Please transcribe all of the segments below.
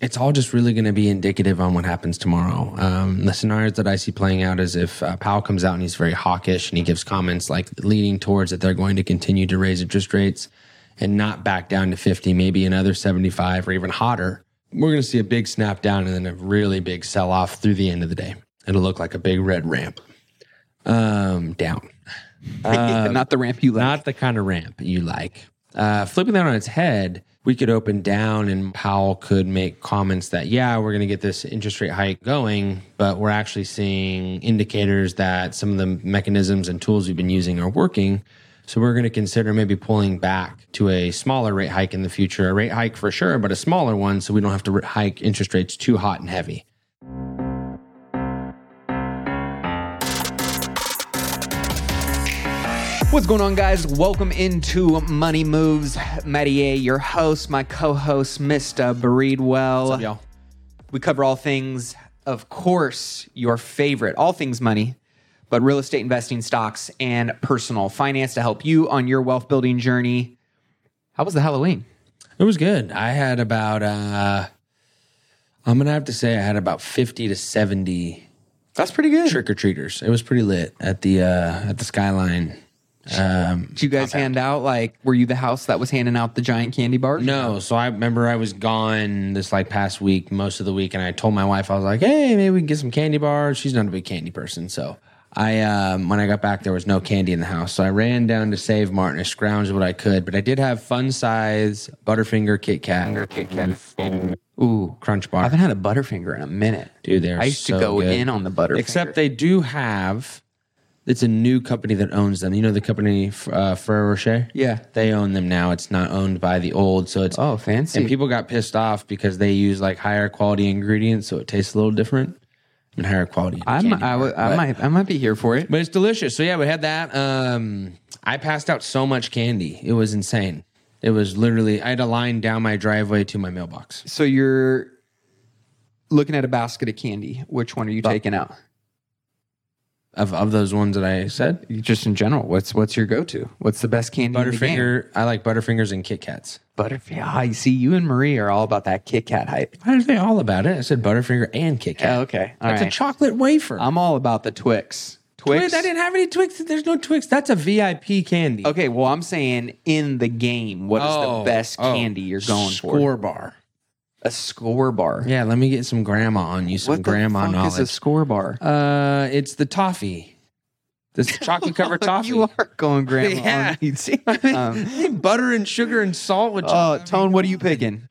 It's all just really going to be indicative on what happens tomorrow. Um, the scenarios that I see playing out is if uh, Powell comes out and he's very hawkish and he gives comments like leaning towards that they're going to continue to raise interest rates and not back down to 50, maybe another 75 or even hotter, we're going to see a big snap down and then a really big sell off through the end of the day. It'll look like a big red ramp um, down. Uh, not the ramp you like. Not the kind of ramp you like. Uh, flipping that on its head, we could open down and Powell could make comments that, yeah, we're going to get this interest rate hike going, but we're actually seeing indicators that some of the mechanisms and tools we've been using are working. So we're going to consider maybe pulling back to a smaller rate hike in the future, a rate hike for sure, but a smaller one so we don't have to hike interest rates too hot and heavy. What's going on, guys? Welcome into Money Moves. Matty A, your host, my co-host, Mr. Breedwell. What's up, y'all? We cover all things, of course, your favorite, all things money, but real estate investing, stocks, and personal finance to help you on your wealth building journey. How was the Halloween? It was good. I had about uh I'm gonna have to say I had about fifty to seventy That's pretty good. trick or treaters. It was pretty lit at the uh at the skyline um, Did you guys hand out like? Were you the house that was handing out the giant candy bars? No. So I remember I was gone this like past week, most of the week, and I told my wife I was like, "Hey, maybe we can get some candy bars." She's not a big candy person, so I um, when I got back there was no candy in the house, so I ran down to Save Mart. I scrounged what I could, but I did have fun size Butterfinger Kit Kat. Kit Kat. Ooh, Crunch Bar. I haven't had a Butterfinger in a minute, dude. They're I used so to go good. in on the Butterfinger. Except they do have it's a new company that owns them. You know the company uh, Ferrero Rocher. Yeah, they own them now. It's not owned by the old, so it's oh fancy. And people got pissed off because they use like higher quality ingredients, so it tastes a little different and higher quality. I'm, I, bar, I might I might be here for it, but it's delicious. So yeah, we had that. Um, I passed out so much candy, it was insane. It was literally I had a line down my driveway to my mailbox. So you're looking at a basket of candy. Which one are you but, taking out? Of, of those ones that I said? Just in general, what's what's your go to? What's the best candy? Butterfinger. I like Butterfingers and Kit Kats. Butterfinger. Ah, you see, you and Marie are all about that Kit Kat hype. Why are they all about it? I said Butterfinger and Kit Kat. Oh, okay, all That's right. a chocolate wafer. I'm all about the Twix. Twix. Twix. I didn't have any Twix. There's no Twix. That's a VIP candy. Okay, well, I'm saying in the game, what is oh, the best oh, candy you're going score for? Skor bar. A Skor bar. Yeah, let me get some grandma on you. Some what grandma the fuck knowledge. is a Skor bar? Uh, it's the toffee. This chocolate covered toffee. you are going grandma. Yeah. On um, butter and sugar and salt with chocolate. Uh, Tone, what are you picking?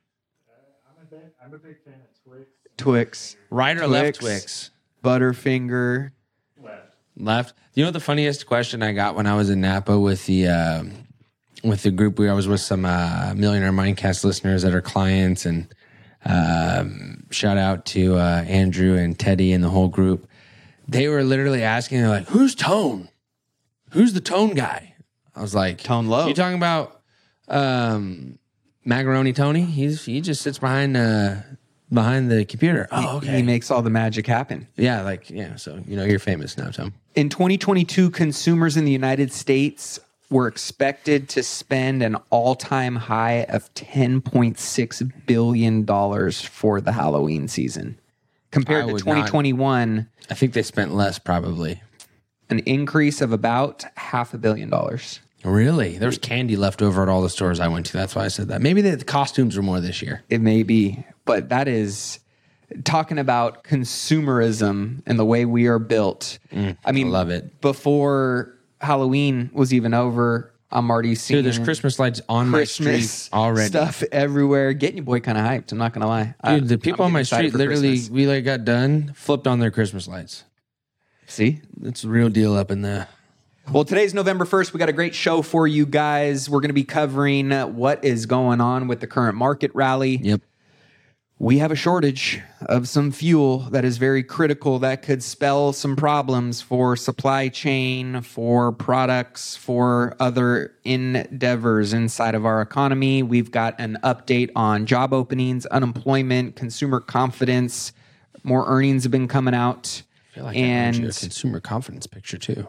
I'm, a big, I'm a big fan of Twix. Twix. Right or Twix, left Twix? Butterfinger. Left. Left. You know the funniest question I got when I was in Napa with the uh, with the group we I was with some uh, Millionaire Mindcast listeners that are clients and um, shout out to uh, Andrew and Teddy and the whole group they were literally asking, they're like, who's Tone? Who's the Tone guy? I was like, Tone Low. You talking about um, Macaroni Tony? He's he just sits behind uh, behind the computer. Oh, okay. He makes all the magic happen. yeah, like yeah. So you know you're famous now, Tom. In 2022, consumers in the United States were expected to spend an all-time high of 10.6 billion dollars for the Halloween season. Compared I to would not- 2021, I think they spent less probably. an increase of about half a billion dollars. Really? There was candy left over at all the stores I went to. That's why I said that. Maybe the, costumes were more this year. It may be, but that is talking about consumerism and the way we are built. I mean, Mm, love it. Before Halloween was even over, I'm already seeing Dude, there's Christmas lights on Christmas my street already. stuff everywhere. Getting your boy kind of hyped. I'm not gonna lie, Dude, the I'm people on my street literally, Christmas. we like got done, flipped on their Christmas lights. see. It's the real deal up in there. Well, today's November 1st. We got a great show for you guys. We're going to be covering uh, what is going on with the current market rally. Yep. We have a shortage of some fuel that is very critical that could spell some problems for supply chain, for products, for other endeavors inside of our economy. We've got an update on job openings, unemployment, consumer confidence. More earnings have been coming out. I feel like I and and a consumer confidence picture too.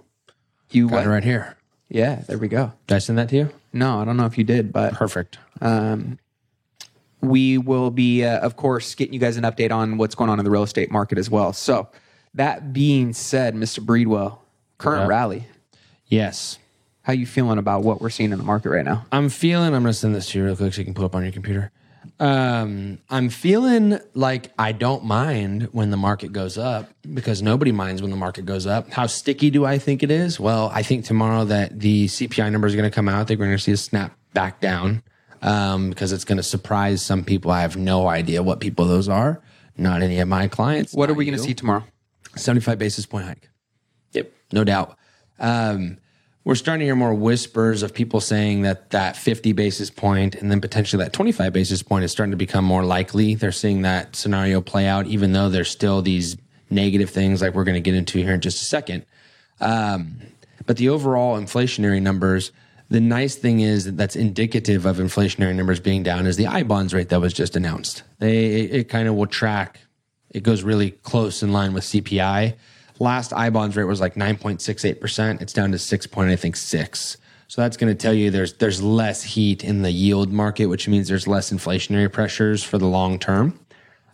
you Got what? it right here. Yeah, there we go. Did I send that to you? No, I don't know if you did, but Perfect. Um, we will be, uh, of course, getting you guys an update on what's going on in the real estate market as well. So, that being said, Mr. Breedwell, current Yeah. rally, Yes. how you feeling about what we're seeing in the market right now? I'm feeling. I'm gonna send this to you real quick so you can pull up on your computer. Um, I'm feeling like I don't mind when the market goes up because nobody minds when the market goes up. How sticky do I think it is? Well, I think tomorrow that the CPI numbers are going to come out. They're going to see a snap back down um, because it's going to surprise some people. I have no idea what people those are. Not any of my clients. What are we going to see tomorrow? 75 basis point hike. Yep, no doubt. Um, we're starting to hear more whispers of people saying that that 50 basis point and then potentially that 25 basis point is starting to become more likely. They're seeing that scenario play out, even though there's still these negative things like we're going to get into here in just a second. Um, but the overall inflationary numbers, the nice thing is that that's indicative of inflationary numbers being down is the I bonds rate that was just announced. They it, it kind of will track. It goes really close in line with CPI. Last I bonds rate was like nine point six eight percent. It's down to six point I think six. So that's going to tell you there's there's less heat in the yield market, which means there's less inflationary pressures for the long term.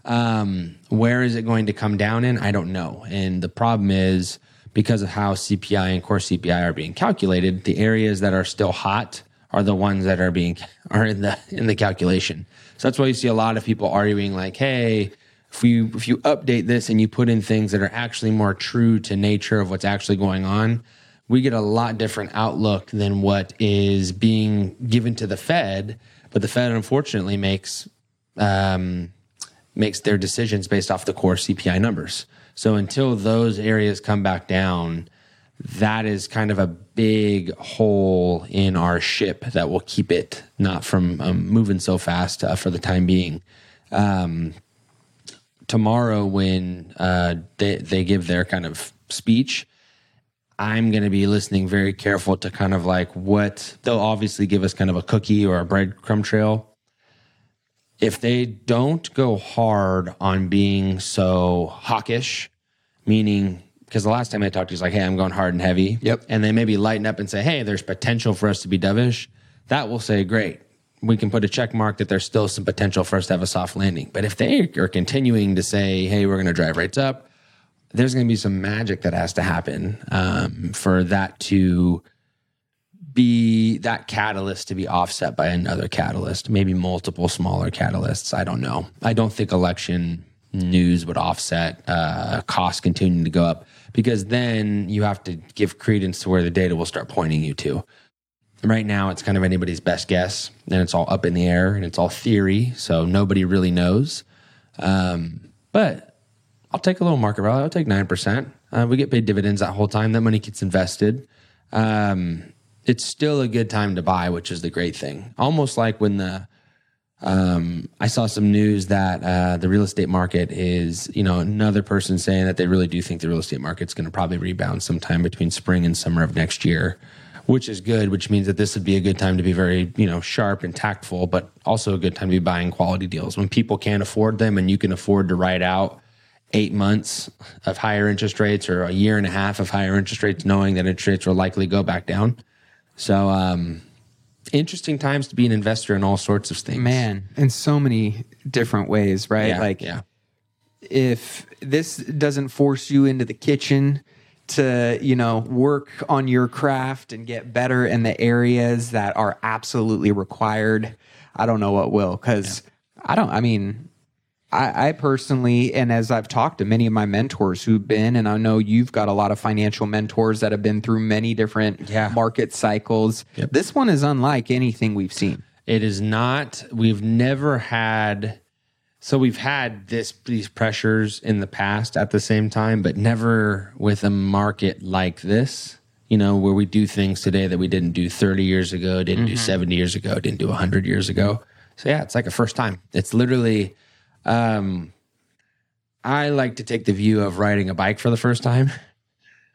Um, where is it going to come down in? I don't know. And the problem is because of how CPI and core CPI are being calculated, the areas that are still hot are the ones that are being are in the in the calculation. So that's why you see a lot of people arguing like, hey, if you if you update this and you put in things that are actually more true to nature of what's actually going on, we get a lot different outlook than what is being given to the Fed. But the Fed unfortunately makes um, makes their decisions based off the core CPI numbers. So until those areas come back down, that is kind of a big hole in our ship that will keep it not from um, moving so fast uh, for the time being. Um, tomorrow, when uh, they, they give their kind of speech, I'm going to be listening very careful to kind of like what they'll obviously give us kind of a cookie or a breadcrumb trail if they don't go hard on being so hawkish, meaning because the last time I talked to you, he's like, hey, I'm going hard and heavy. Yep. And they maybe lighten up and say, hey, there's potential for us to be dovish. That will say, great. We can put a check mark that there's still some potential for us to have a soft landing. But if they are continuing to say, hey, we're going to drive rates up, there's going to be some magic that has to happen um, for that to be that catalyst to be offset by another catalyst, maybe multiple smaller catalysts. I don't know. I don't think election news would offset uh, costs continuing to go up because then you have to give credence to where the data will start pointing you to. Right now, it's kind of anybody's best guess, and it's all up in the air and it's all theory, so nobody really knows. Um, but I'll take a little market rally. I'll take 9%. Uh, we get paid dividends that whole time. That money gets invested. Um, it's still a good time to buy, which is the great thing. Almost like when the um, I saw some news that uh, the real estate market is, you know, another person saying that they really do think the real estate market's going to probably rebound sometime between spring and summer of next year, which is good, which means that this would be a good time to be very, you know, sharp and tactful, but also a good time to be buying quality deals when people can't afford them and you can afford to ride out eight months of higher interest rates or a year and a half of higher interest rates, knowing that interest rates will likely go back down. So, um, interesting times to be an investor in all sorts of things. Man, in so many different ways, right? yeah, like yeah, if this doesn't force you into the kitchen to you know work on your craft and get better in the areas that are absolutely required i don't know what will because i don't i mean I, I personally and as i've talked to many of my mentors who've been and i know you've got a lot of financial mentors that have been through many different Yeah. market cycles this one is unlike anything we've seen It is not. We've never had. So we've had this these pressures in the past at the same time, but never with a market like this. You know, where we do things today that we didn't do 30 years ago, didn't do mm-hmm. 70 years ago, didn't do 100 years ago. So yeah, it's like a first time. It's literally. Um, I like to take the view of riding a bike for the first time.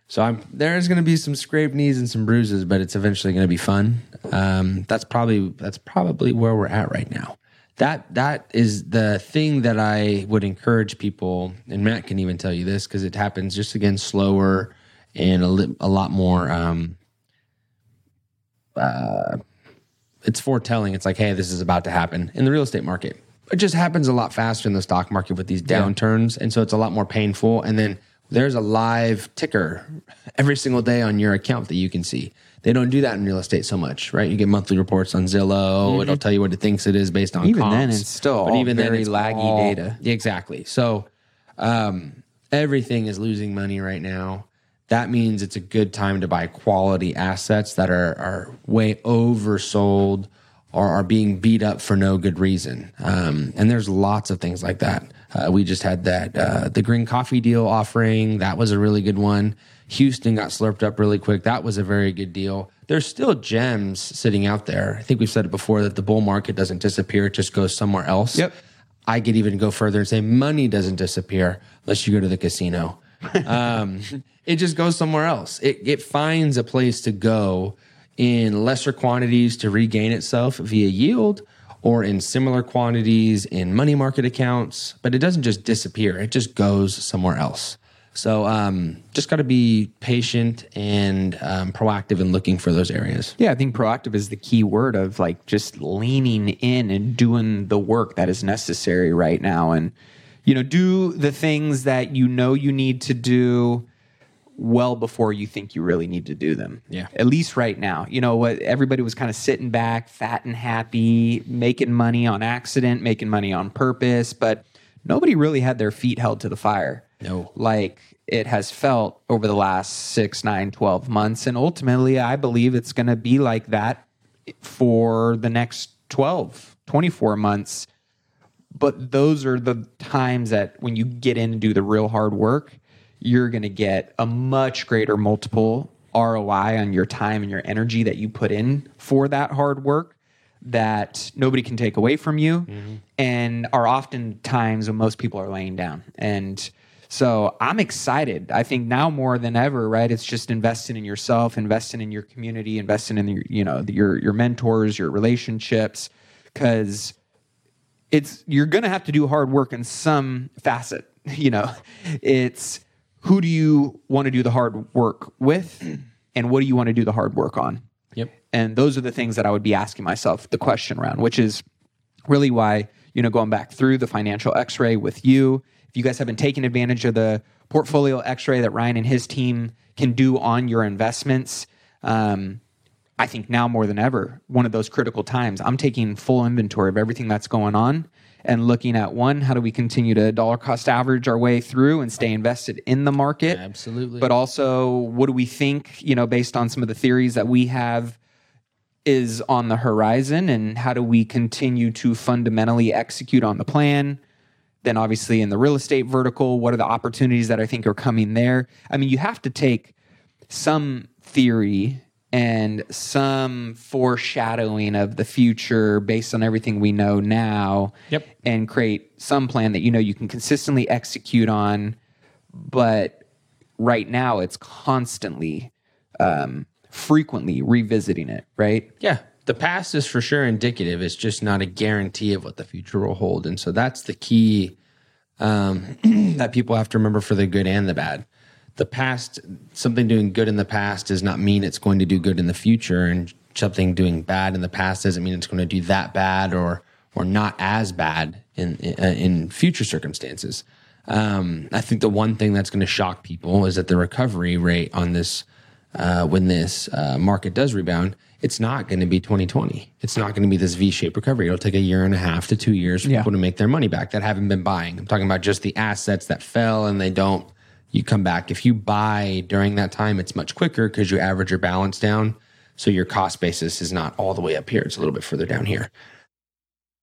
So I'm there's going to be some scraped knees and some bruises, but it's eventually going to be fun. Um, that's probably that's probably where we're at right now. That that is the thing that I would encourage people, and Matt can even tell you this because it happens just again slower and a, li- a lot more. Um, uh, it's foretelling. It's like, hey, this is about to happen in the real estate market. It just happens a lot faster in the stock market with these downturns, and so it's a lot more painful. And then there's a live ticker every single day on your account that you can see. They don't do that in real estate so much, right? You get monthly reports on Zillow. It'll tell you what it thinks it is based on Mm-hmm. Even then, it's still all very it's laggy data. Exactly. So um, everything is losing money right now. That means it's a good time to buy quality assets that are are way oversold or are being beat up for no good reason. Um, and there's lots of things like that. Uh, we just had that uh, the green coffee deal offering. That was a really good one. Houston got slurped up really quick. That was a very good deal. There's still gems sitting out there. I think we've said it before that the bull market doesn't disappear; it just goes somewhere else. Yep. I could even go further and say money doesn't disappear unless you go to the casino. um, it just goes somewhere else. It, it finds a place to go in lesser quantities to regain itself via yield or in similar quantities in money market accounts, but it doesn't just disappear. It just goes somewhere else. So um, just got to be patient and um, proactive in looking for those areas. Yeah, I think proactive is the key word of like just leaning in and doing the work that is necessary right now. And, you know, do the things that you know you need to do well before you think you really need to do them. Yeah. At least right now. You know what everybody was kind of sitting back, fat and happy, making money on accident, making money on purpose, but nobody really had their feet held to the fire. No. Like it has felt over the last six, nine, 12 months. And ultimately, I believe it's going to be like that for the next 12, 24 months. But those are the times that when you get in and do the real hard work, you're going to get a much greater multiple ROI on your time and your energy that you put in for that hard work that nobody can take away from you mm-hmm. and are often times when most people are laying down. And so I'm excited. I think now more than ever, right? It's just investing in yourself, investing in your community, investing in your, you know, your your mentors, your relationships cuz it's you're going to have to do hard work in some facet, you know. It's who do you want to do the hard work with and what do you want to do the hard work on? Yep. And those are the things that I would be asking myself the question around, which is really why, you know, going back through the financial x ray with you, if you guys haven't taken advantage of the portfolio x ray that Ryan and his team can do on your investments, um, I think now more than ever, one of those critical times, I'm taking full inventory of everything that's going on and looking at one, how do we continue to dollar cost average our way through and stay invested in the market? Absolutely. But also, what do we think, you know, based on some of the theories that we have is on the horizon and how do we continue to fundamentally execute on the plan? Then, obviously, in the real estate vertical, what are the opportunities that I think are coming there? I mean, you have to take some theory and some foreshadowing of the future based on everything we know now Yep. and create some plan that you know you can consistently execute on but right now it's constantly um, frequently revisiting it, right? Yeah. The past is for sure indicative. It's just not a guarantee of what the future will hold. And so that's the key um, that people have to remember for the good and the bad. The past, something doing good in the past does not mean it's going to do good in the future. And something doing bad in the past doesn't mean it's going to do that bad or or not as bad in in, in future circumstances. Um, I think the one thing that's going to shock people is that the recovery rate on this uh, when this uh, market does rebound, it's not going to be 2020. It's not going to be this V-shaped recovery. It'll take a year and a half to two years for Yeah. people to make their money back that haven't been buying. I'm talking about just the assets that fell and they don't. You come back. If you buy during that time, it's much quicker because you average your balance down, so your cost basis is not all the way up here. It's a little bit further down here.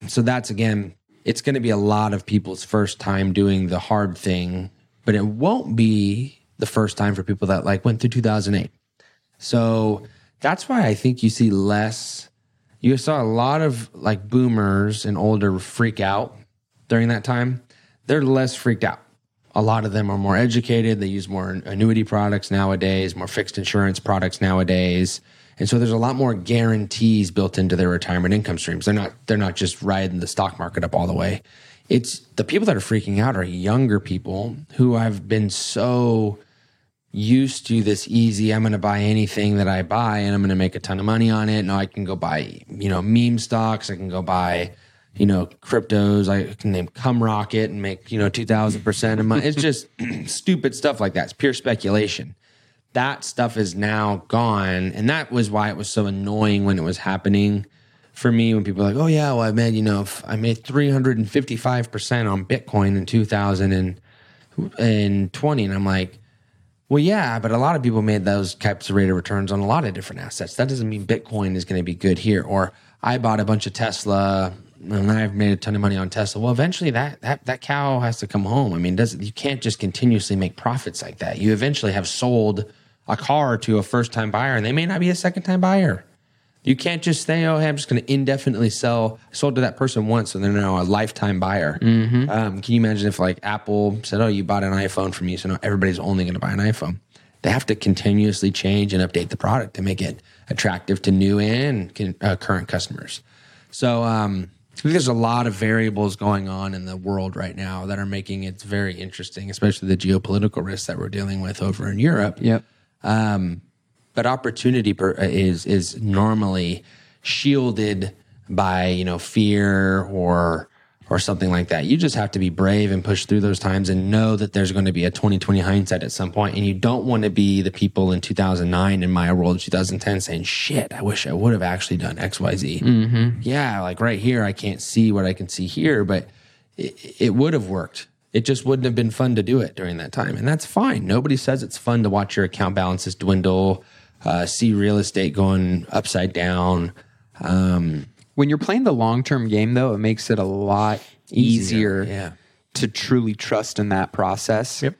So that's again, it's going to be a lot of people's first time doing the hard thing, but it won't be the first time for people that like went through 2008. So that's why I think you see less. You saw a lot of like boomers and older freak out during that time. They're less freaked out. A lot of them are more educated. They use more annuity products nowadays, more fixed insurance products nowadays. And so there's a lot more guarantees built into their retirement income streams. They're not they're not just riding the stock market up all the way. It's the people that are freaking out are younger people who have been so used to this easy i'm going to buy anything that i buy and i'm going to make a ton of money on it now i can go buy you know meme stocks i can go buy you know cryptos i can name come rocket and make you know 2000% of money it's just stupid stuff like that it's pure speculation that stuff is now gone and that was why it was so annoying when it was happening for me when people are like oh yeah well i made you know i made 355% on bitcoin in 2020 and i'm like well, yeah, but a lot of people made those types of rate of returns on a lot of different assets. That doesn't mean Bitcoin is going to be good here. Or I bought a bunch of Tesla and I've made a ton of money on Tesla. Well, eventually that that that cow has to come home. I mean, does you can't just continuously make profits like that. You eventually have sold a car to a first time buyer, and they may not be a second time buyer. You can't just say, "Oh, hey, I'm just going to indefinitely sell." I sold to that person once, and they're now a lifetime buyer. Um, can you imagine if like Apple said, "Oh, you bought an iPhone from me, so now everybody's only going to buy an iPhone"? They have to continuously change and update the product to make it attractive to new and uh, current customers. So um, there's a lot of variables going on in the world right now that are making it very interesting, especially the geopolitical risks that we're dealing with over in Europe Yep. but opportunity per, uh, is is normally shielded by you know fear or or something like that. You just have to be brave and push through those times and know that there's going to be a 2020 hindsight at some point. and you don't want to be the people in 2009 in my world 2010 saying shit I wish I would have actually done XYZ. Yeah, like right here I can't see what I can see here but it, it would have worked. It just wouldn't have been fun to do it during that time. And that's fine. Nobody says it's fun to watch your account balances dwindle, uh, see real estate going upside down. Um, When you're playing the long term game, though, it makes it a lot easier, yeah. to truly trust in that process. Yep.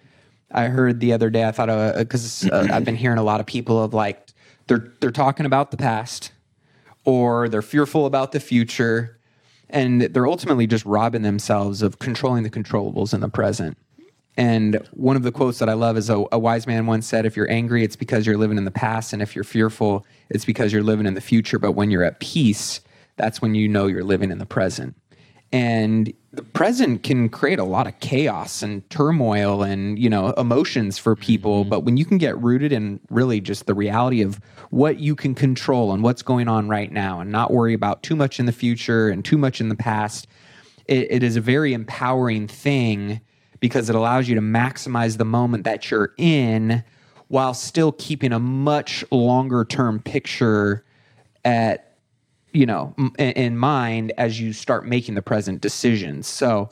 I heard the other day. I thought because uh, I've been hearing a lot of people of like they're they're talking about the past, or they're fearful about the future, and they're ultimately just robbing themselves of controlling the controllables in the present. And one of the quotes that I love is a, a wise man once said, If you're angry, it's because you're living in the past. And if you're fearful, it's because you're living in the future. But when you're at peace, that's when you know you're living in the present. And the present can create a lot of chaos and turmoil and, you know, emotions for people. Mm-hmm. But when you can get rooted in really just the reality of what you can control and what's going on right now and not worry about too much in the future and too much in the past, it, it is a very empowering thing because it allows you to maximize the moment that you're in while still keeping a much longer term picture at you know in- in mind as you start making the present decisions. So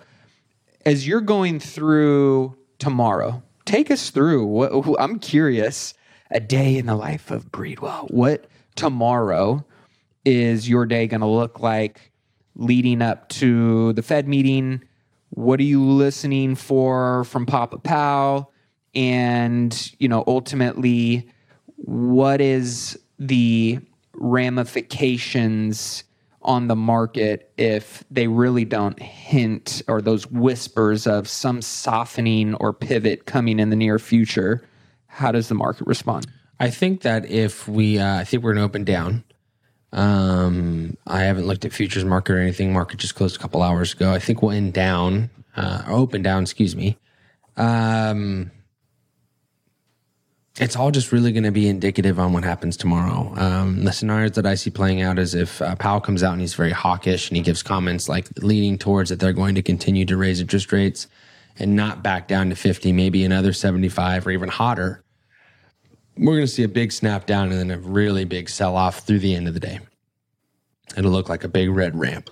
as you're going through tomorrow take us through what i'm curious a day in the life of breedwell. What tomorrow is your day going to look like leading up to the fed meeting? What are you listening for from papa pow and you know ultimately what is the ramifications on the market if they really don't hint or those whispers of some softening or pivot coming in the near future how does the market respond I think that if we, uh, I think we're to open down. Um, I haven't looked at futures market or anything. Market just closed a couple hours ago. I think we'll end down, uh, open down, excuse me. Um, it's all just really going to be indicative on what happens tomorrow. Um, the scenarios that I see playing out is if uh, Powell comes out and he's very hawkish and he gives comments like leaning towards that they're going to continue to raise interest rates and not back down to 50, maybe another 75 or even hotter, we're going to see a big snap down and then a really big sell off through the end of the day. It'll look like a big red ramp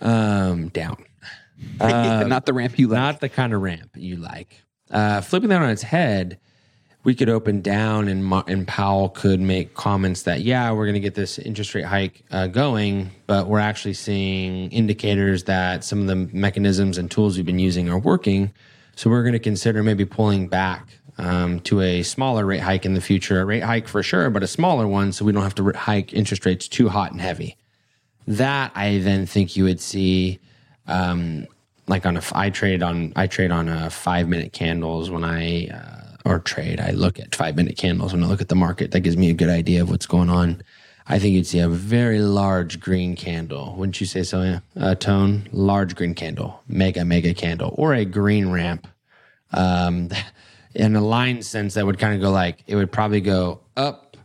um, down. not the ramp you like. Not the kind of ramp you like. Uh, flipping that on its head, we could open down and, and Powell could make comments that, yeah, we're going to get this interest rate hike uh, going, but we're actually seeing indicators that some of the mechanisms and tools we've been using are working. So we're going to consider maybe pulling back um, to a smaller rate hike in the future, a rate hike for sure, but a smaller one so we don't have to hike interest rates too hot and heavy. That I then think you would see um, like on a I trade on I trade on a five minute candles when I uh, or trade. I look at five minute candles when I look at the market. That gives me a good idea of what's going on. I think you'd see a very large green candle, wouldn't you say so? Yeah, uh, tone? Large green candle, mega mega candle, or a green ramp. Um, in a line sense, that would kind of go like it would probably go up,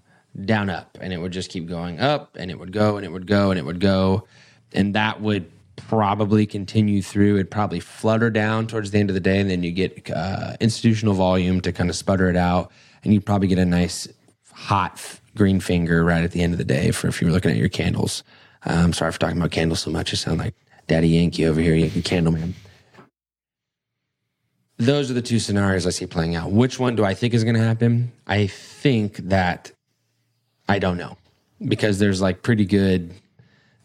down, up, and it would just keep going up, and it would go, and it would go, and it would go, and that would probably continue through. It'd probably flutter down towards the end of the day, and then you get uh, institutional volume to kind of sputter it out, and you'd probably get a nice hot green finger right at the end of the day for if you were looking at your candles. Um, sorry for talking about candles so much. I sound like Daddy Yankee over here, Yankee Candleman. Those are the two scenarios I see playing out. Which one do I think is going to happen? I think that I don't know because there's like pretty good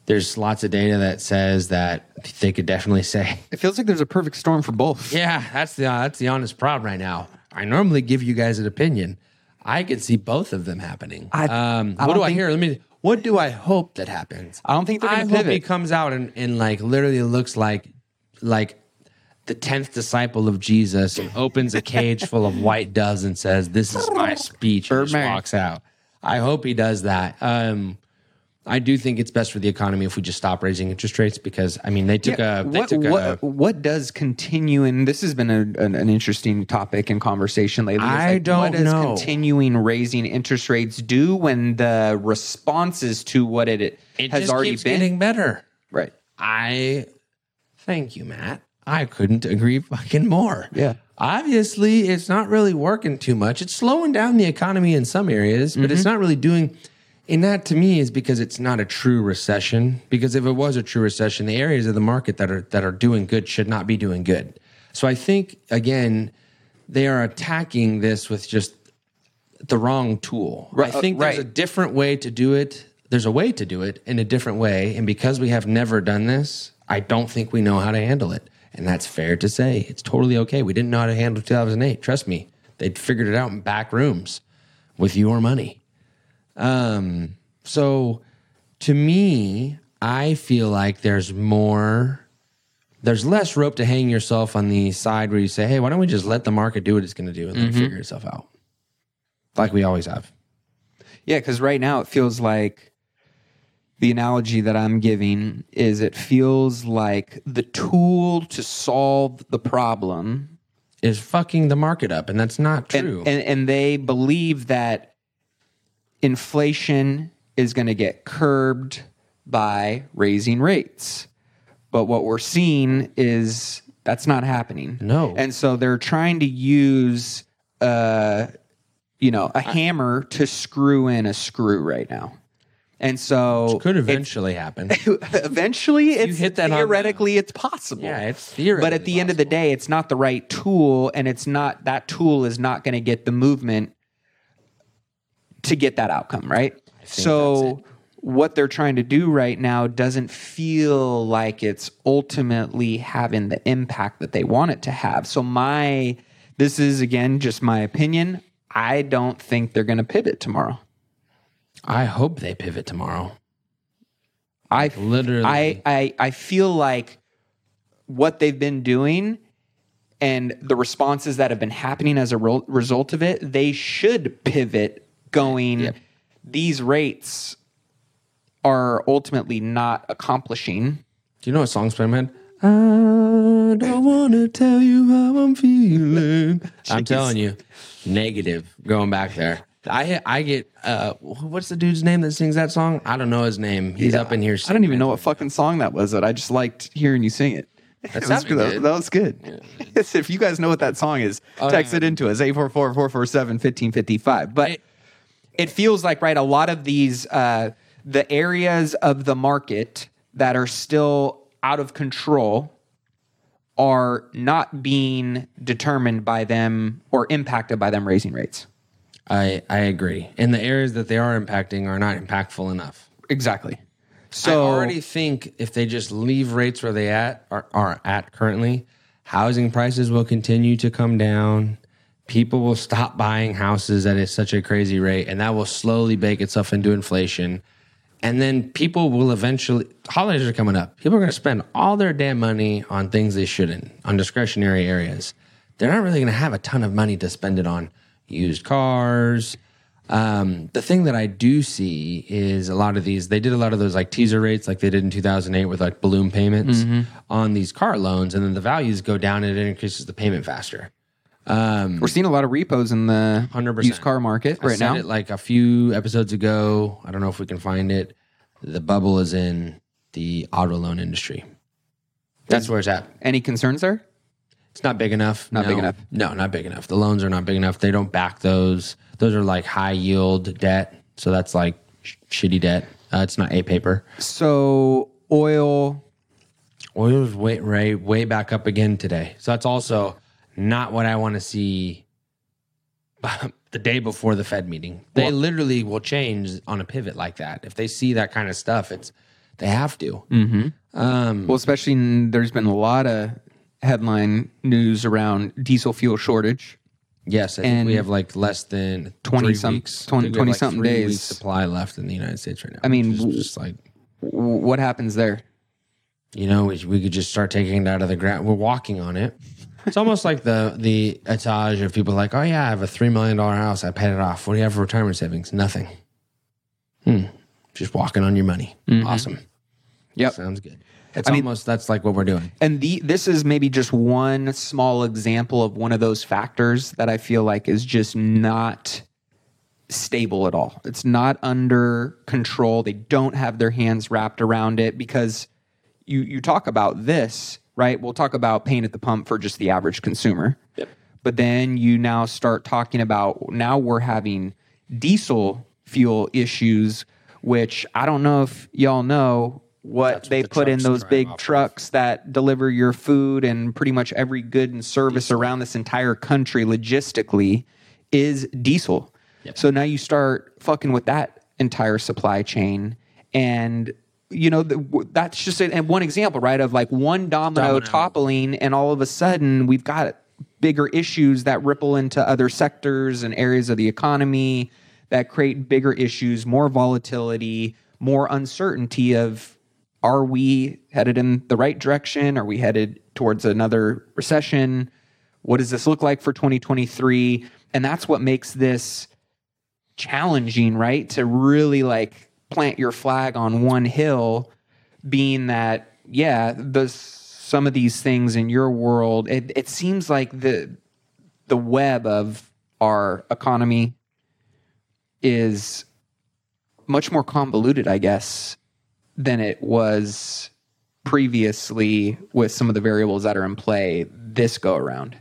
there's lots of data that says that they could definitely say, It feels like there's a perfect storm for both. yeah, that's the uh, that's the honest problem right now. I normally give you guys an opinion. I could see both of them happening. I- um, I what don't I hear? Let me. What do I hope that happens? I don't think they're I going hope to he comes out and, and like literally looks like like the tenth disciple of Jesus and opens a cage full of white doves and says, "This is my speech." And walks out. I hope he does that. Um, I do think it's best for the economy if we just stop raising interest rates because I mean they took Yeah, a they what, took a what, what does continuing this has been a, an, an interesting topic and conversation lately I like, don't what does know. continuing raising interest rates do when the responses to what it, it has already been getting better. right I thank you, Matt. I couldn't agree fucking more. Yeah. Obviously, it's not really working too much. It's slowing down the economy in some areas, but it's mm-hmm. not really doing. And that to me is because it's not a true recession. Because if it was a true recession, the areas of the market that are that are doing good should not be doing good. So I think again, they are attacking this with just the wrong tool. Right, I think uh, there's right. a different way to do it. There's a way to do it in a different way. And because we have never done this, I don't think we know how to handle it. And that's fair to say. It's totally okay. We didn't know how to handle 2008. Trust me. They'd figured it out in back rooms with your money. Um, so to me, I feel like there's more there's less rope to hang yourself on the side where you say, hey, why don't we just let the market do what it's going to do and then figure itself out? Like we always have. Yeah, because right now it feels like the analogy that I'm giving is it feels like the tool to solve the problem Is fucking the market up, and that's not and, true. and and they believe that inflation is going to get curbed by raising rates. But what we're seeing is that's not happening. No. And so they're trying to use uh you know, a hammer to screw in a screw right now. And so Could it's- eventually happen. eventually it's that on- theoretically it's possible. Yeah, it's theoretically But at the end of the day, it's not the right tool, and it's not that tool is not going to get the movement to get that outcome, right? So what they're trying to do right now doesn't feel like it's ultimately having the impact that they want it to have. So my this is again just my opinion. I don't think they're going to pivot tomorrow. I hope they pivot tomorrow. I Literally. I, I I feel like what they've been doing and the responses that have been happening as a ro- result of it, they should pivot going Yep. these rates are ultimately not accomplishing Do you know what song's in? I don't want to tell you how I'm feeling. I'm telling you, negative going back there. I I get uh what's the dude's name that sings that song? I don't know his name. He's up in here. I don't even know what fucking song that was, but I just liked hearing you sing it. That, was, sounded that, good. that was good. if you guys know what that song is, Oh, text yeah. it into us 844-447-1555. But. It feels like right a lot of these uh, the areas of the market that are still out of control are not being determined by them or impacted by them raising rates. I I agree. And the areas that they are impacting are not impactful enough. Exactly. So I already think if they just leave rates where they at are, are at currently, housing prices will continue to come down. People will stop buying houses at a, such a crazy rate, and that will slowly bake itself into inflation. And then people will eventually holidays are coming up. People are going to spend all their damn money on things they shouldn't, on discretionary areas. They're not really going to have a ton of money to spend it on used cars, um, the thing that I do see is a lot of these, they did a lot of those like teaser rates like they did in 2008 with like balloon payments on these car loans. And then the values go down and it increases the payment faster. We're seeing a lot of repos in the 100%. used car market I right now. it like a few episodes ago. I don't know if we can find it. The bubble is in the auto loan industry. That's where it's at. Any concerns there? It's not big enough. Not No. big enough. No, not big enough. The loans are not big enough. They don't back those. Those are like high yield debt. So that's like sh- shitty debt. Uh, it's not a paper. So oil, Oil's way, way way back up again today. So that's also not what I want to see the day before the Fed meeting. They literally will change on a pivot like that. If they see that kind of stuff, it's they have to. Um, well, especially in, there's been a lot of headline news around diesel fuel shortage. yes, I think and we have like less than 20 three some- weeks. 20 I think we have, 20 like, something days. supply left in the United States right now. I mean, w- just like What happens there? you know, we, we could just start taking it out of the ground. We're walking on it. It's almost like the the etage of people like, oh yeah, I have a three million dollar house. I paid it off. What do you have for retirement savings? Nothing. Hmm. Just walking on your money. Awesome. Yep. Sounds good. It's I mean- almost that's like what we're doing. And the this is maybe just one small example of one of those factors that I feel like is just not stable at all. It's not under control. They don't have their hands wrapped around it because you you talk about this, right? We'll talk about pain at the pump for just the average consumer. Yep. But then you now start talking about now we're having diesel fuel issues, which I don't know if y'all know what That's what they the put in those big off of. trucks that deliver your food and pretty much every good and service around this entire country logistically is diesel. Yep. So now you start fucking with that entire supply chain and you know the, that's just and one example right of like one domino, Domino. toppling and all of a sudden we've got bigger issues that ripple into other sectors and areas of the economy that create bigger issues more volatility more uncertainty of are we headed in the right direction? Are we headed towards another recession? What does this look like for 2023 and that's what makes this challenging right to really like plant your flag on one hill being that yeah the some of these things in your world it, it seems like the the web of our economy is much more convoluted i guess than it was previously with some of the variables that are in play this go around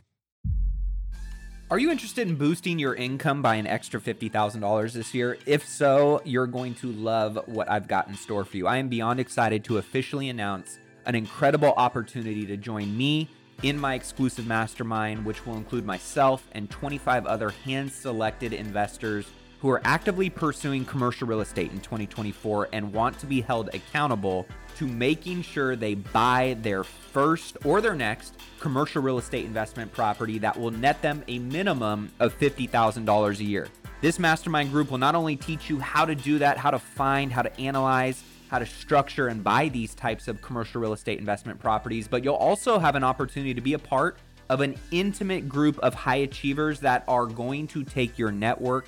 are you interested in boosting your income by an extra $50,000 this year? If so, you're going to love what I've got in store for you. I am beyond excited to officially announce an incredible opportunity to join me in my exclusive mastermind, which will include myself and 25 other hand selected investors who are actively pursuing commercial real estate in 2024 and want to be held accountable to making sure they buy their first or their next commercial real estate investment property that will net them a minimum of $50,000 a year. This mastermind group will not only teach you how to do that, how to find, how to analyze, how to structure and buy these types of commercial real estate investment properties, but you'll also have an opportunity to be a part of an intimate group of high achievers that are going to take your network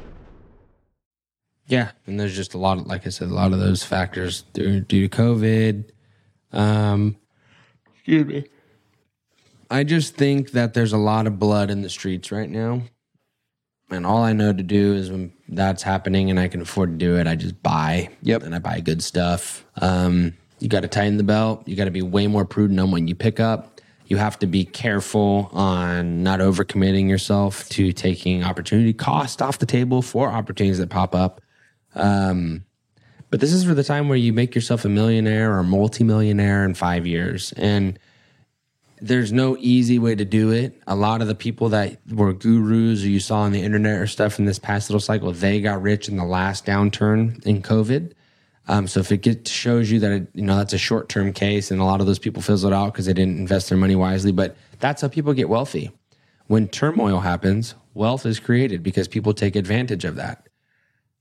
Yeah, and there's just a lot of, like I said, a lot of those factors due, due to COVID. Um, excuse me. I just think that there's a lot of blood in the streets right now, and all I know to do is when that's happening and I can afford to do it, I just buy. Yep. and I buy good stuff. Um, you got to tighten the belt. You got to be way more prudent on what you pick up. You have to be careful on not overcommitting yourself to taking opportunity cost off the table for opportunities that pop up. Um, but this is for the time where you make yourself a millionaire or multimillionaire in five years. And there's no easy way to do it. A lot of the people that were gurus or you saw on the internet or stuff in this past little cycle, they got rich in the last downturn in COVID. Um, so if it shows you that it, you know that's a short term case, and a lot of those people fizzled out because they didn't invest their money wisely, but that's how people get wealthy. When turmoil happens, wealth is created because people take advantage of that.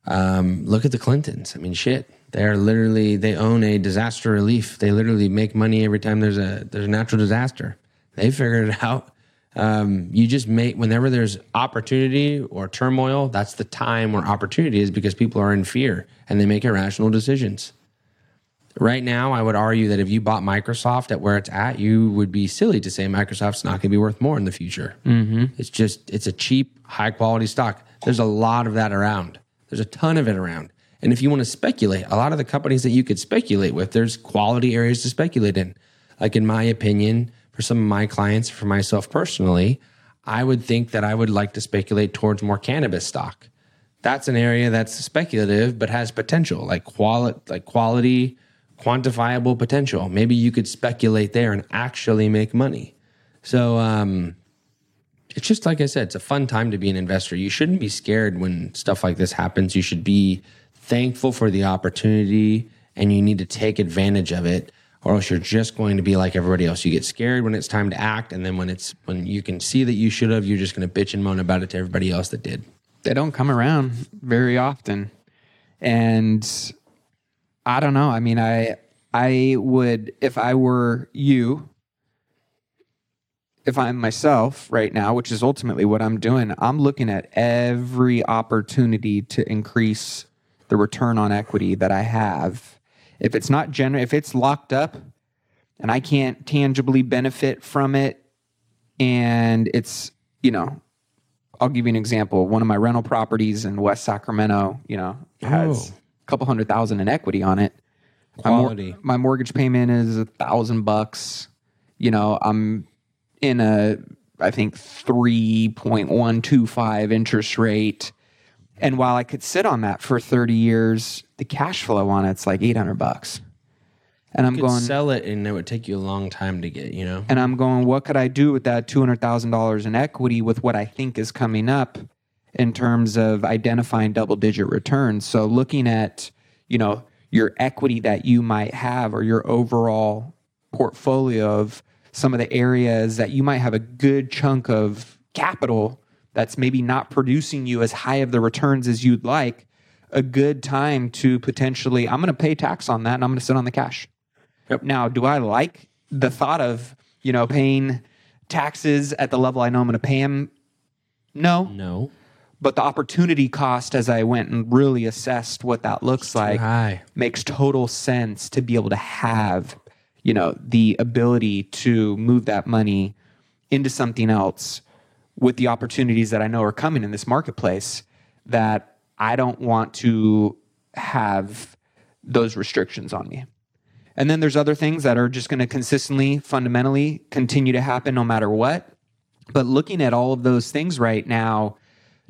Um, look at the Clintons. I mean, shit. They're literally they own a disaster relief. They literally make money every time there's a there's a natural disaster. They figured it out. Um, you just make whenever there's opportunity or turmoil, that's the time where opportunity is because people are in fear and they make irrational decisions. Right now, I would argue that if you bought Microsoft at where it's at, you would be silly to say Microsoft's not going to be worth more in the future. Mm-hmm. It's just it's a cheap, high quality stock. There's a lot of that around. There's a ton of it around. And if you want to speculate, a lot of the companies that you could speculate with, there's quality areas to speculate in. Like in my opinion, for some of my clients, for myself personally, I would think that I would like to speculate towards more cannabis stock. That's an area that's speculative but has potential, like quality, like quality, quantifiable potential. Maybe you could speculate there and actually make money. So um, it's just like I said, it's a fun time to be an investor. You shouldn't be scared when stuff like this happens. You should be thankful for the opportunity and you need to take advantage of it or else you're just going to be like everybody else. You get scared when it's time to act and then when it's when you can see that you should have, you're just going to bitch and moan about it to everybody else that did. They don't come around very often. And I don't know. I mean, I I would if I were you if I'm myself right now, which is ultimately what I'm doing, I'm looking at every opportunity to increase the return on equity that I have. If it's not gener if it's locked up and I can't tangibly benefit from it and it's, you know, I'll give you an example. One of my rental properties in West Sacramento, you know, has Oh. a couple hundred thousand in equity on it. My, mor- Quality. my mortgage payment is a thousand bucks. You know, I'm in a I think three point one two five interest rate. And while I could sit on that for 30 years, the cash flow on it's like 800 bucks. And I'm You could going sell it and it would take you a long time to get, you know? and I'm going, what could I do with that $200,000 in equity with what I think is coming up in terms of identifying double digit returns? So looking at, you know, your equity that you might have or your overall portfolio of some of the areas that you might have a good chunk of capital that's maybe not producing you as high of the returns as you'd like, a good time to potentially, I'm going to pay tax on that and I'm going to sit on the cash. Now, do I like the thought of, you know, paying taxes at the level I know I'm going to pay them? No. No. But the opportunity cost as I went and really assessed what that looks like high. makes total sense to be able to have, you know, the ability to move that money into something else with the opportunities that I know are coming in this marketplace that I don't want to have those restrictions on me. And then there's other things that are just going to consistently, fundamentally continue to happen no matter what. But looking at all of those things right now,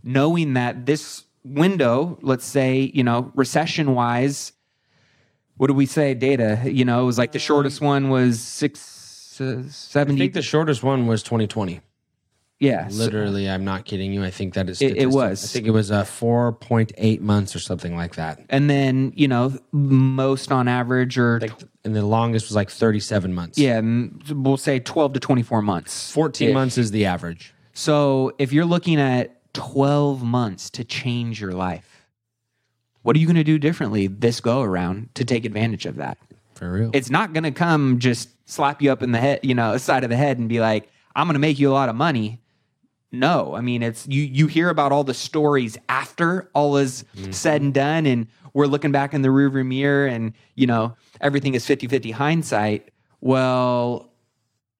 knowing that this window, let's say, you know, recession wise, what do we say? Data, you know, it was like the shortest one was six, uh, I think the shortest one was 2020. yeah. so- Literally, I'm not kidding you. I think that is. It- it was. I think it was uh, 4.8 months or something like that. and then, you know, most on average or, Like, and the longest was like 37 months. yeah, we'll say 12 to 24 months. 14 Ish. months is the average. So if you're looking at 12 months to change your life, what are you going to do differently this go around to take advantage of that? For real. It's not going to come just slap you up in the head, you know, side of the head and be like, I'm going to make you a lot of money. No, I mean, it's you, you hear about all the stories after all is mm-hmm. said and done. And we're looking back in the rearview mirror and, you know, everything is 50 50 hindsight. Well,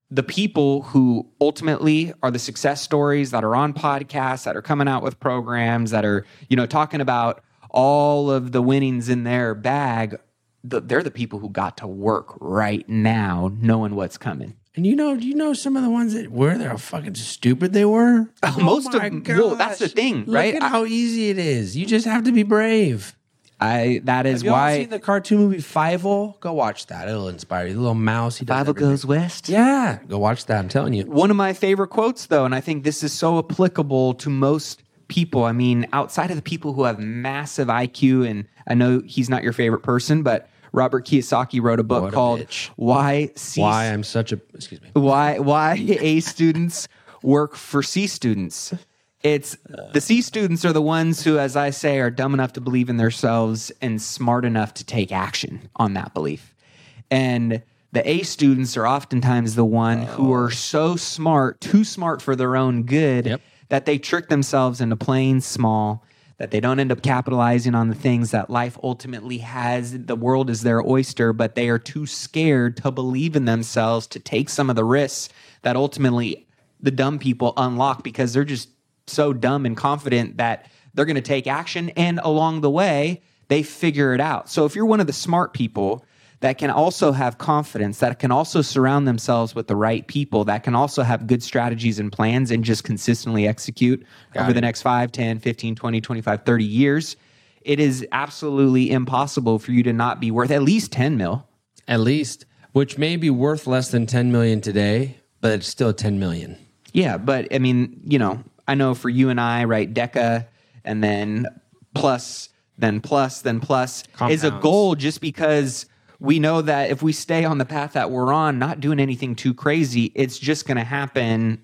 the people who ultimately are the success stories that are on podcasts, that are coming out with programs, that are, you know, talking about all of the winnings in their bag, the, they're the people who got to work right now, knowing what's coming. and you know, do you know some of the ones that were there? How fucking stupid they were. Most oh of- them. well, that's the thing, Look right? at I- how easy it is. You just have to be brave. I that is why. Have you why seen the cartoon movie Fievel? Go watch that. It'll inspire you. The little mouse. He does Fievel goes west. Yeah, go watch that. I'm telling you. One of my favorite quotes, though, and I think this is so applicable to most people. I mean, outside of the people who have massive IQ, and I know he's not your favorite person, but Robert Kiyosaki wrote a book What a called bitch. "Why C Why I'm such a excuse me. why why A students work for C students. It's the C students are the ones who, as I say, are dumb enough to believe in themselves and smart enough to take action on that belief. And the A students are oftentimes the one who oh. are so smart, too smart for their own good, Yep. That they trick themselves into playing small, that they don't end up capitalizing on the things that life ultimately has. The world is their oyster, but they are too scared to believe in themselves to take some of the risks that ultimately the dumb people unlock because they're just so dumb and confident that they're going to take action. And along the way, they figure it out. So if you're one of the smart people, that can also have confidence, that can also surround themselves with the right people, that can also have good strategies and plans and just consistently execute over the next 5, 10, 15, 20, 25, 30 years, it is absolutely impossible for you to not be worth at least 10 mil. At least, which may be worth less than 10 million today, but it's still 10 million. Yeah, but I mean, you know, I know for you and I, right, Deca and then plus, then plus, then plus is a goal just because we know that if we stay on the path that we're on, not doing anything too crazy, it's just going to happen.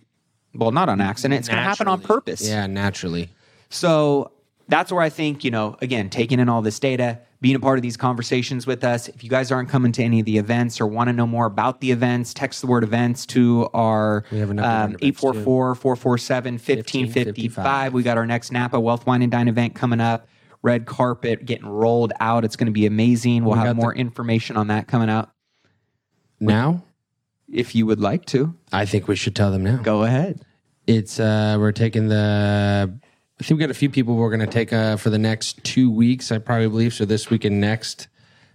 Well, not on accident. It's going to happen on purpose. Yeah, naturally. So that's where I think, you know, again, taking in all this data, being a part of these conversations with us. If you guys aren't coming to any of the events or want to know more about the events, text the word events to our We have a number of um, 844 447 1555. 1555. We got our next Napa Wealth Wine and Dine event coming up. Red carpet getting rolled out. It's going to be amazing. We'll We have got the- more information on that coming out. Now, If you would like to, I think we should tell them now. go ahead. It's uh we're taking the I think we got a few people we're going to take uh for the next 2 weeks, I probably believe, so this week and next.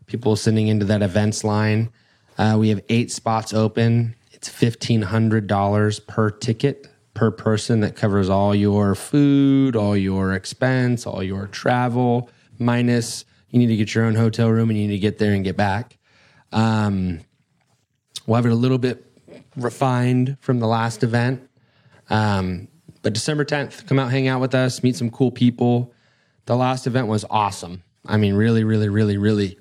People sending into that events line. Uh we have 8 spots open. It's $1500 per ticket per person that covers all your food, all your expense, all your travel minus you need to get your own hotel room and you need to get there and get back. Um we'll have it a little bit refined from the last event. Um, but December 10th, come out, hang out with us, meet some cool people. The last event was awesome. I mean, really, really, really, really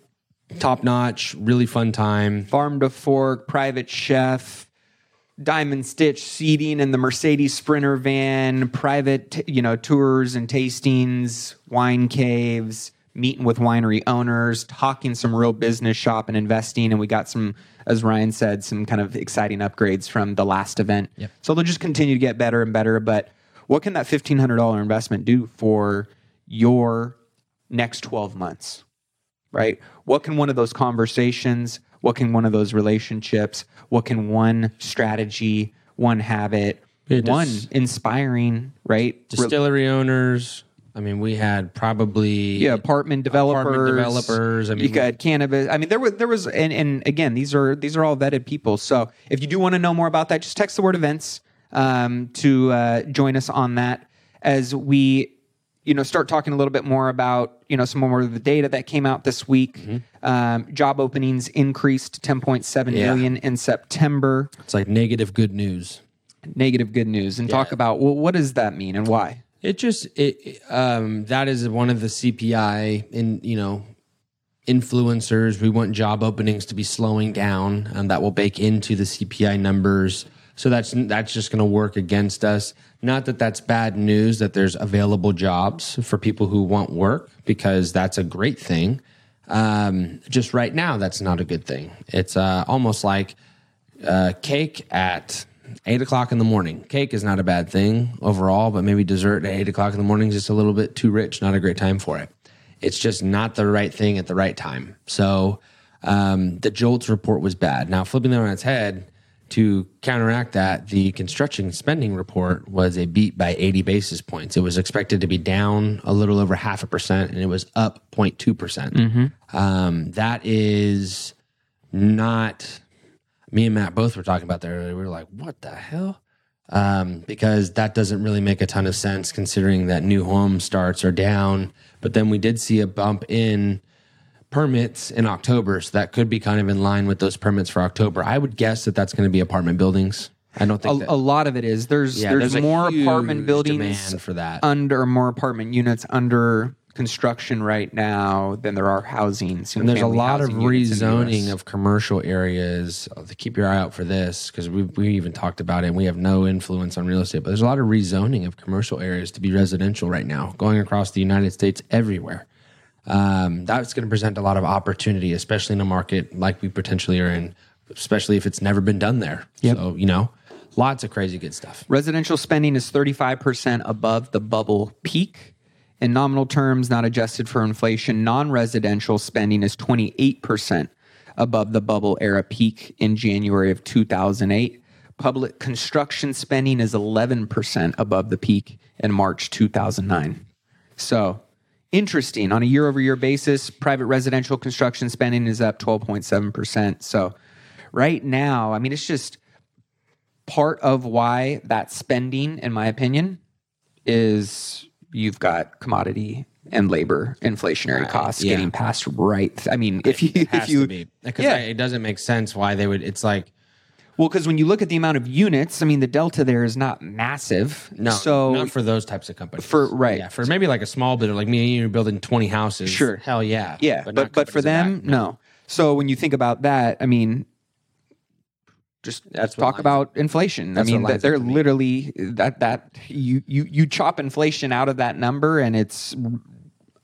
top notch, really fun time. farm to fork, private chef, diamond stitch seating in the Mercedes Sprinter van, private you know tours and tastings, wine caves, meeting with winery owners, talking some real business shop and investing, and we got some, as Ryan said, some kind of exciting upgrades from the last event. Yep. So they'll just continue to get better and better. But what can that fifteen hundred dollar investment do for your next twelve months? right? What can one of those conversations, what can one of those relationships, what can one strategy, one habit, It one inspiring, right? Re- Distillery owners, I mean, we had probably yeah, apartment developers, Apartment developers, I mean, you got cannabis. I mean, there was there was, and, and again, these are these are all vetted people. So if you do want to know more about that, just text the word events um, to uh, join us on that as we, you know, start talking a little bit more about you know some more of the data that came out this week. Mm-hmm. Um, job openings increased 10.7 Yeah. million in September. it's like negative good news. Negative good news, and talk about well, what does that mean and why? It just it it, um that is one of the CPI in you know influencers. We want job openings to be slowing down, and that will bake into the CPI numbers. So that's that's just going to work against us. Not that that's bad news that there's available jobs for people who want work because that's a great thing. Um, just right now, that's not a good thing. It's uh, almost like uh, cake at eight o'clock in the morning. Cake is not a bad thing overall, but maybe dessert at eight o'clock in the morning is just a little bit too rich. Not a great time for it. It's just not the right thing at the right time. So um, the JOLTS report was bad. Now flipping that on its head to counteract that, the construction spending report was a beat by 80 basis points. It was expected to be down a little over half a percent, and it was up 0.2 percent. Um, that is not me and Matt both were talking about that earlier. We were like, what the hell? Um, because that doesn't really make a ton of sense considering that new home starts are down. But then we did see a bump in permits in October. So that could be kind of in line with those permits for October. I would guess that that's going to be apartment buildings. I don't A, think that, a lot of it is there's Yeah, there's, there's more apartment buildings for that. under more apartment units under construction right now than there are housing. And there's a lot of housing units in the rezoning of commercial areas. Uh, Keep your eye out for this because we we even talked about it. and We have no influence on real estate, but there's a lot of rezoning of commercial areas to be residential right now, going across the United States everywhere. Um, that's going to present a lot of opportunity, especially in a market like we potentially are in, especially if it's never been done there. So you know, lots of crazy good stuff. Residential spending is 35% above the bubble peak. In nominal terms, not adjusted for inflation, non residential spending is 28% above the bubble era peak in January of 2008. Public construction spending is 11% above the peak in March 2009. So, interesting. On a year over year basis, private residential construction spending is up 12.7%. So, right now, I mean, it's just part of why that spending, in my opinion, is you've got commodity and labor inflationary costs yeah. getting passed right. I mean, if you if you because Yeah. it doesn't make sense why they would. It's like well, because when you look at the amount of units, I mean, the delta there is not massive. No, so not for those types of companies. For- right. yeah, for maybe like a small builder like me and you building twenty houses. Sure. hell yeah, yeah, but not but, for them, that. no. So when you think about that, I mean, just That's talk about inflation. I that's what mean, that they're literally that that you you you chop inflation out of that number, and it's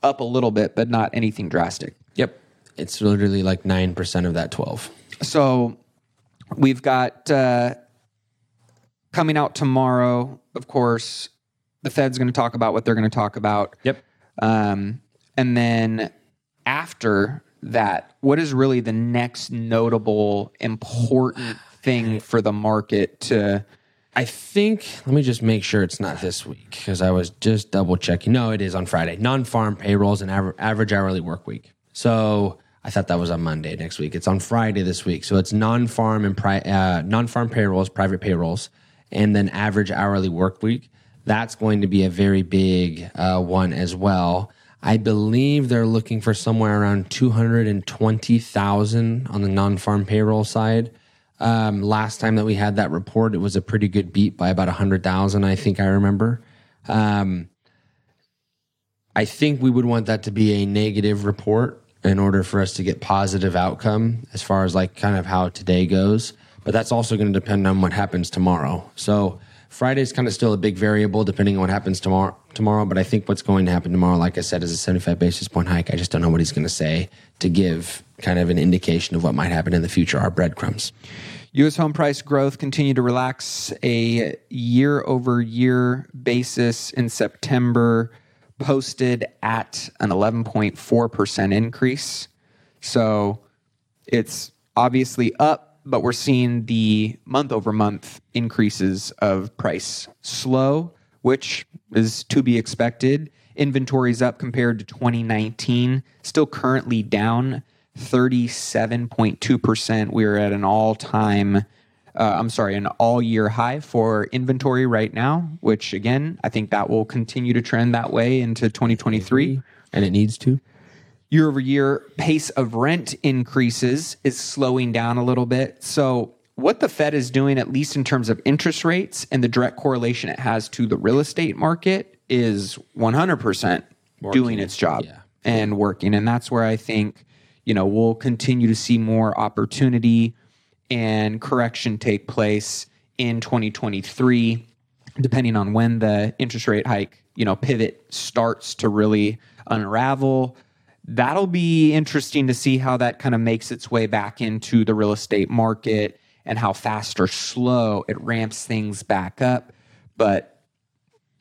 up a little bit, but not anything drastic. Yep, it's literally like nine percent of that twelve. So we've got uh, coming out tomorrow, of course, the Fed's going to talk about what they're going to talk about. Yep. Um, and then after that, what is really the next notable important thing for the market to I think. Let me just make sure it's not this week because I was just double checking. No, it is on Friday. Non-farm payrolls and aver- average hourly work week. So I thought that was on Monday next week. It's on Friday this week. So it's non-farm and pri- uh, non-farm payrolls, private payrolls, and then average hourly work week. That's going to be a very big uh, one as well. I believe they're looking for somewhere around 220,000 on the non-farm payroll side. Um, last time that we had that report, it was a pretty good beat by about 100,000, I think I remember. Um, I think we would want that to be a negative report in order for us to get positive outcome as far as like kind of how today goes. But that's also going to depend on what happens tomorrow. So Friday is kind of still a big variable depending on what happens tomorrow. Tomorrow, but I think what's going to happen tomorrow, like I said, is a 75 basis point hike. I just don't know what he's going to say to give kind of an indication of what might happen in the future. Our breadcrumbs. U.S. home price growth continued to relax a year over year basis in September, posted at an 11.4% increase. So it's obviously up, but we're seeing the month over month increases of price slow, which is to be expected Inventories up compared to 2019, still currently down 37.2%. We're at an all time, uh, I'm sorry, an all year high for inventory right now, which again, I think that will continue to trend that way into 2023. And it needs to. Year over year pace of rent increases is slowing down a little bit. So, what the Fed is doing, at least in terms of interest rates and the direct correlation it has to the real estate market, is 100% doing its job Yeah. and working. And that's where I think, you know, we'll continue to see more opportunity and correction take place in 2023, depending on when the interest rate hike, you know, pivot starts to really unravel. That'll be interesting to see how that kind of makes its way back into the real estate market and how fast or slow it ramps things back up. But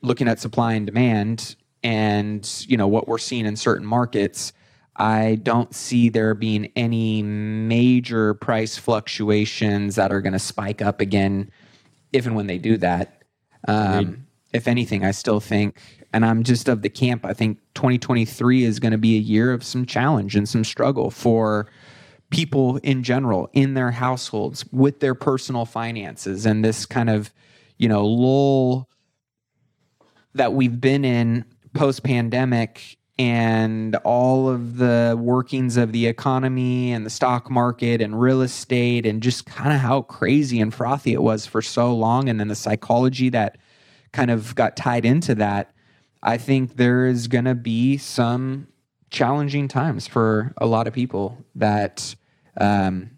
looking at supply and demand and you know what we're seeing in certain markets i don't see there being any major price fluctuations that are going to spike up again if and when they do that. Um, if anything i still think and i'm just of the camp i think 2023 is going to be a year of some challenge and some struggle for people in general in their households with their personal finances and this kind of you know lull that we've been in post pandemic and all of the workings of the economy and the stock market and real estate and just kind of how crazy and frothy it was for so long. And then the psychology that kind of got tied into that i think there is going to be some challenging times for a lot of people that um,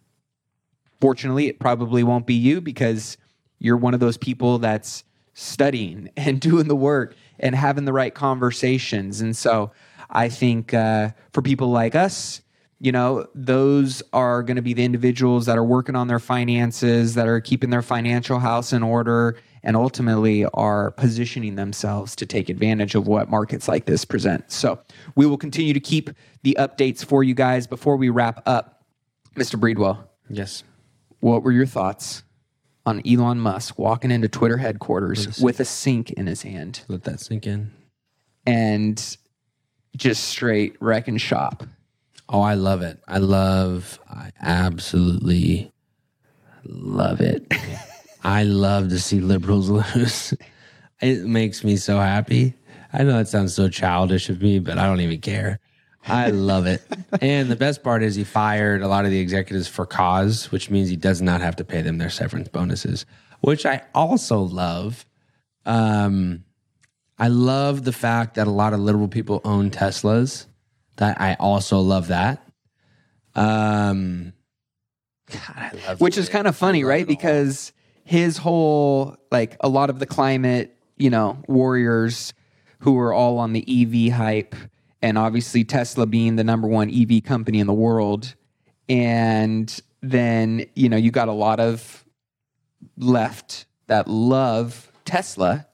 fortunately it probably won't be you because you're one of those people that's studying and doing the work and having the right conversations. And so i think uh, for people like us you know those are going to be the individuals that are working on their finances that are keeping their financial house in order and ultimately are positioning themselves to take advantage of what markets like this present. So we will continue to keep the updates for you guys. Before we wrap up mr breedwell. Yes. what were your thoughts on Elon Musk walking into Twitter headquarters with a sink in his hand? Let that sink in. and just straight wreck and shop? Oh, I love it. I love, I absolutely love it. I love to see liberals lose. It makes me so happy. I know that sounds so childish of me, but I don't even care. I love it. and the best part is he fired a lot of the executives for cause, which means he does not have to pay them their severance bonuses, which I also love. Um, I love the fact that a lot of liberal people own Teslas. That I also love that. Um, God, I love Which is kind of funny, right? Because his whole, like a lot of the climate, you know, warriors who are all on the EV hype, and obviously Tesla being the number one EV company in the world. And then, you know, you got a lot of left that love Tesla.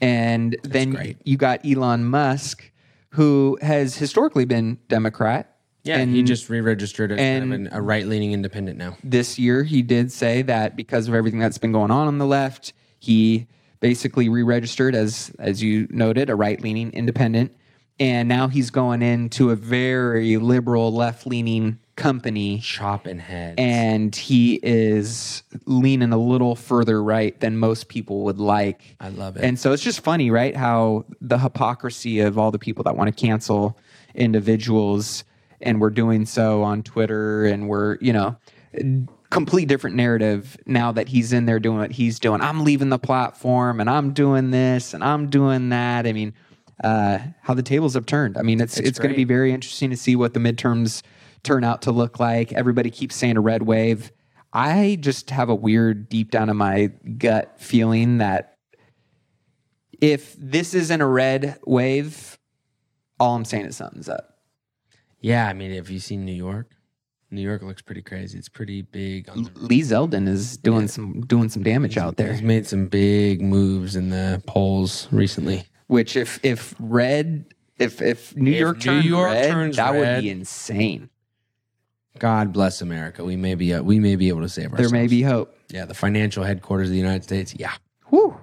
And then great. you got Elon Musk, who has historically been Democrat. yeah. and he just re-registered as kind of a right-leaning independent now. this year he did say that because of everything that's been going on on the left, he basically re-registered as as you noted a right-leaning independent and now he's going into a very liberal left-leaning company Chopping heads. and he is leaning a little further right than most people would like. I love it. And so it's just funny, right? How the hypocrisy of all the people that want to cancel individuals and we're doing so on Twitter and we're, you know, complete different narrative now that he's in there doing what he's doing. I'm leaving the platform and I'm doing this and I'm doing that. I mean, uh, how the tables have turned. I mean, it's it's, going to be very interesting to see what the midterms turn out to look like. Everybody keeps saying a red wave. I just have a weird deep down in my gut feeling that if this isn't a red wave, all I'm saying is something's up. yeah, I mean, have you seen New York? New York looks pretty crazy. It's pretty big. On the, Lee Zeldin is doing some doing some damage out there. He's made some big moves in the polls recently. Which if if red if if New If York New York red, turns that would be insane. God bless America. We may be uh, we may be able to save ourselves. There may be hope. Yeah, the financial headquarters of the United States. Yeah. Whew.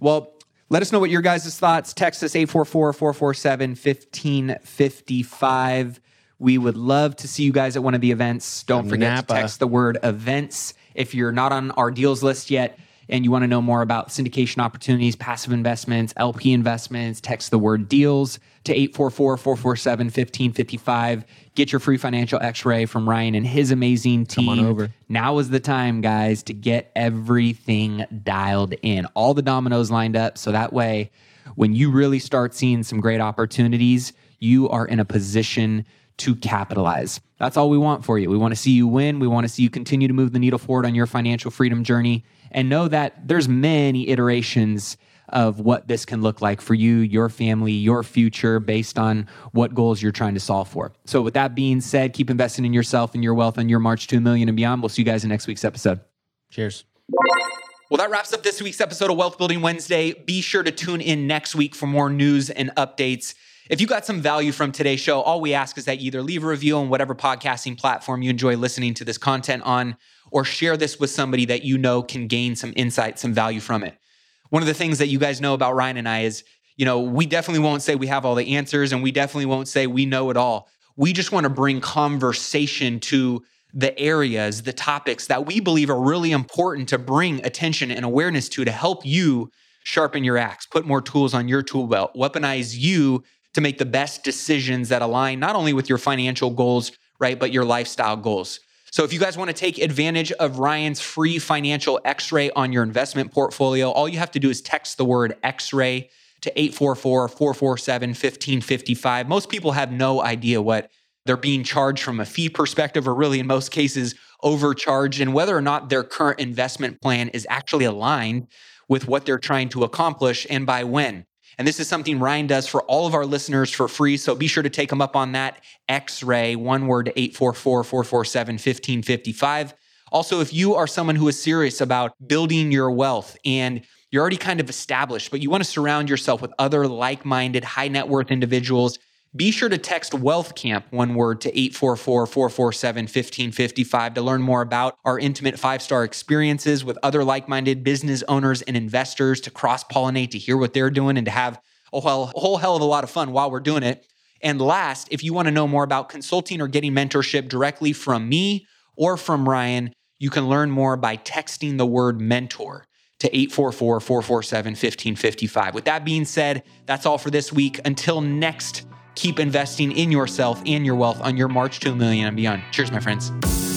Well, Let us know what your guys' thoughts. Text us 844 447 1555. We would love to see you guys at one of the events. Don't forget to text the word events if you're not on our deals list yet and you want to know more about syndication opportunities, passive investments, LP investments, text the word deals to 844 447 1555. Get your free financial x ray from Ryan and his amazing team. Come on over. Now is the time, guys, to get everything dialed in, all the dominoes lined up. So that way, when you really start seeing some great opportunities, you are in a position to capitalize. That's all we want for you. We want to see you win. We want to see you continue to move the needle forward on your financial freedom journey and know that there's many iterations of what this can look like for you, your family, your future based on what goals you're trying to solve for. So with that being said, keep investing in yourself and your wealth on your march to a million and beyond. We'll see you guys in next week's episode. Cheers. Well, that wraps up this week's episode of Wealth Building Wednesday. Be sure to tune in next week for more news and updates. If you got some value from today's show, all we ask is that you either leave a review on whatever podcasting platform you enjoy listening to this content on, or share this with somebody that you know can gain some insight, some value from it. One of the things that you guys know about Ryan and I is, you know, we definitely won't say we have all the answers and we definitely won't say we know it all. We just want to bring conversation to the areas, the topics that we believe are really important to bring attention and awareness to to help you sharpen your axe, put more tools on your tool belt, weaponize you to make the best decisions that align not only with your financial goals, right, but your lifestyle goals. So if you guys want to take advantage of Ryan's free financial x-ray on your investment portfolio, all you have to do is text the word x-ray to 844-447-1555. Most people have no idea what they're being charged from a fee perspective or really in most cases overcharged and whether or not their current investment plan is actually aligned with what they're trying to accomplish and by when. And this is something Ryan does for all of our listeners for free. So be sure to take him up on that X ray, one word to 844 447 1555. Also, if you are someone who is serious about building your wealth and you're already kind of established, but you want to surround yourself with other like minded, high net worth individuals, be sure to text Wealth Camp, one word, to 844 447 1555 to learn more about our intimate five star experiences with other like minded business owners and investors to cross pollinate, to hear what they're doing, and to have a whole, a whole hell of a lot of fun while we're doing it. And last, if you want to know more about consulting or getting mentorship directly from me or from Ryan, you can learn more by texting the word mentor to 844 447 1555. With that being said, that's all for this week. Until next, keep investing in yourself and your wealth on your march to a million and beyond. Cheers, my friends.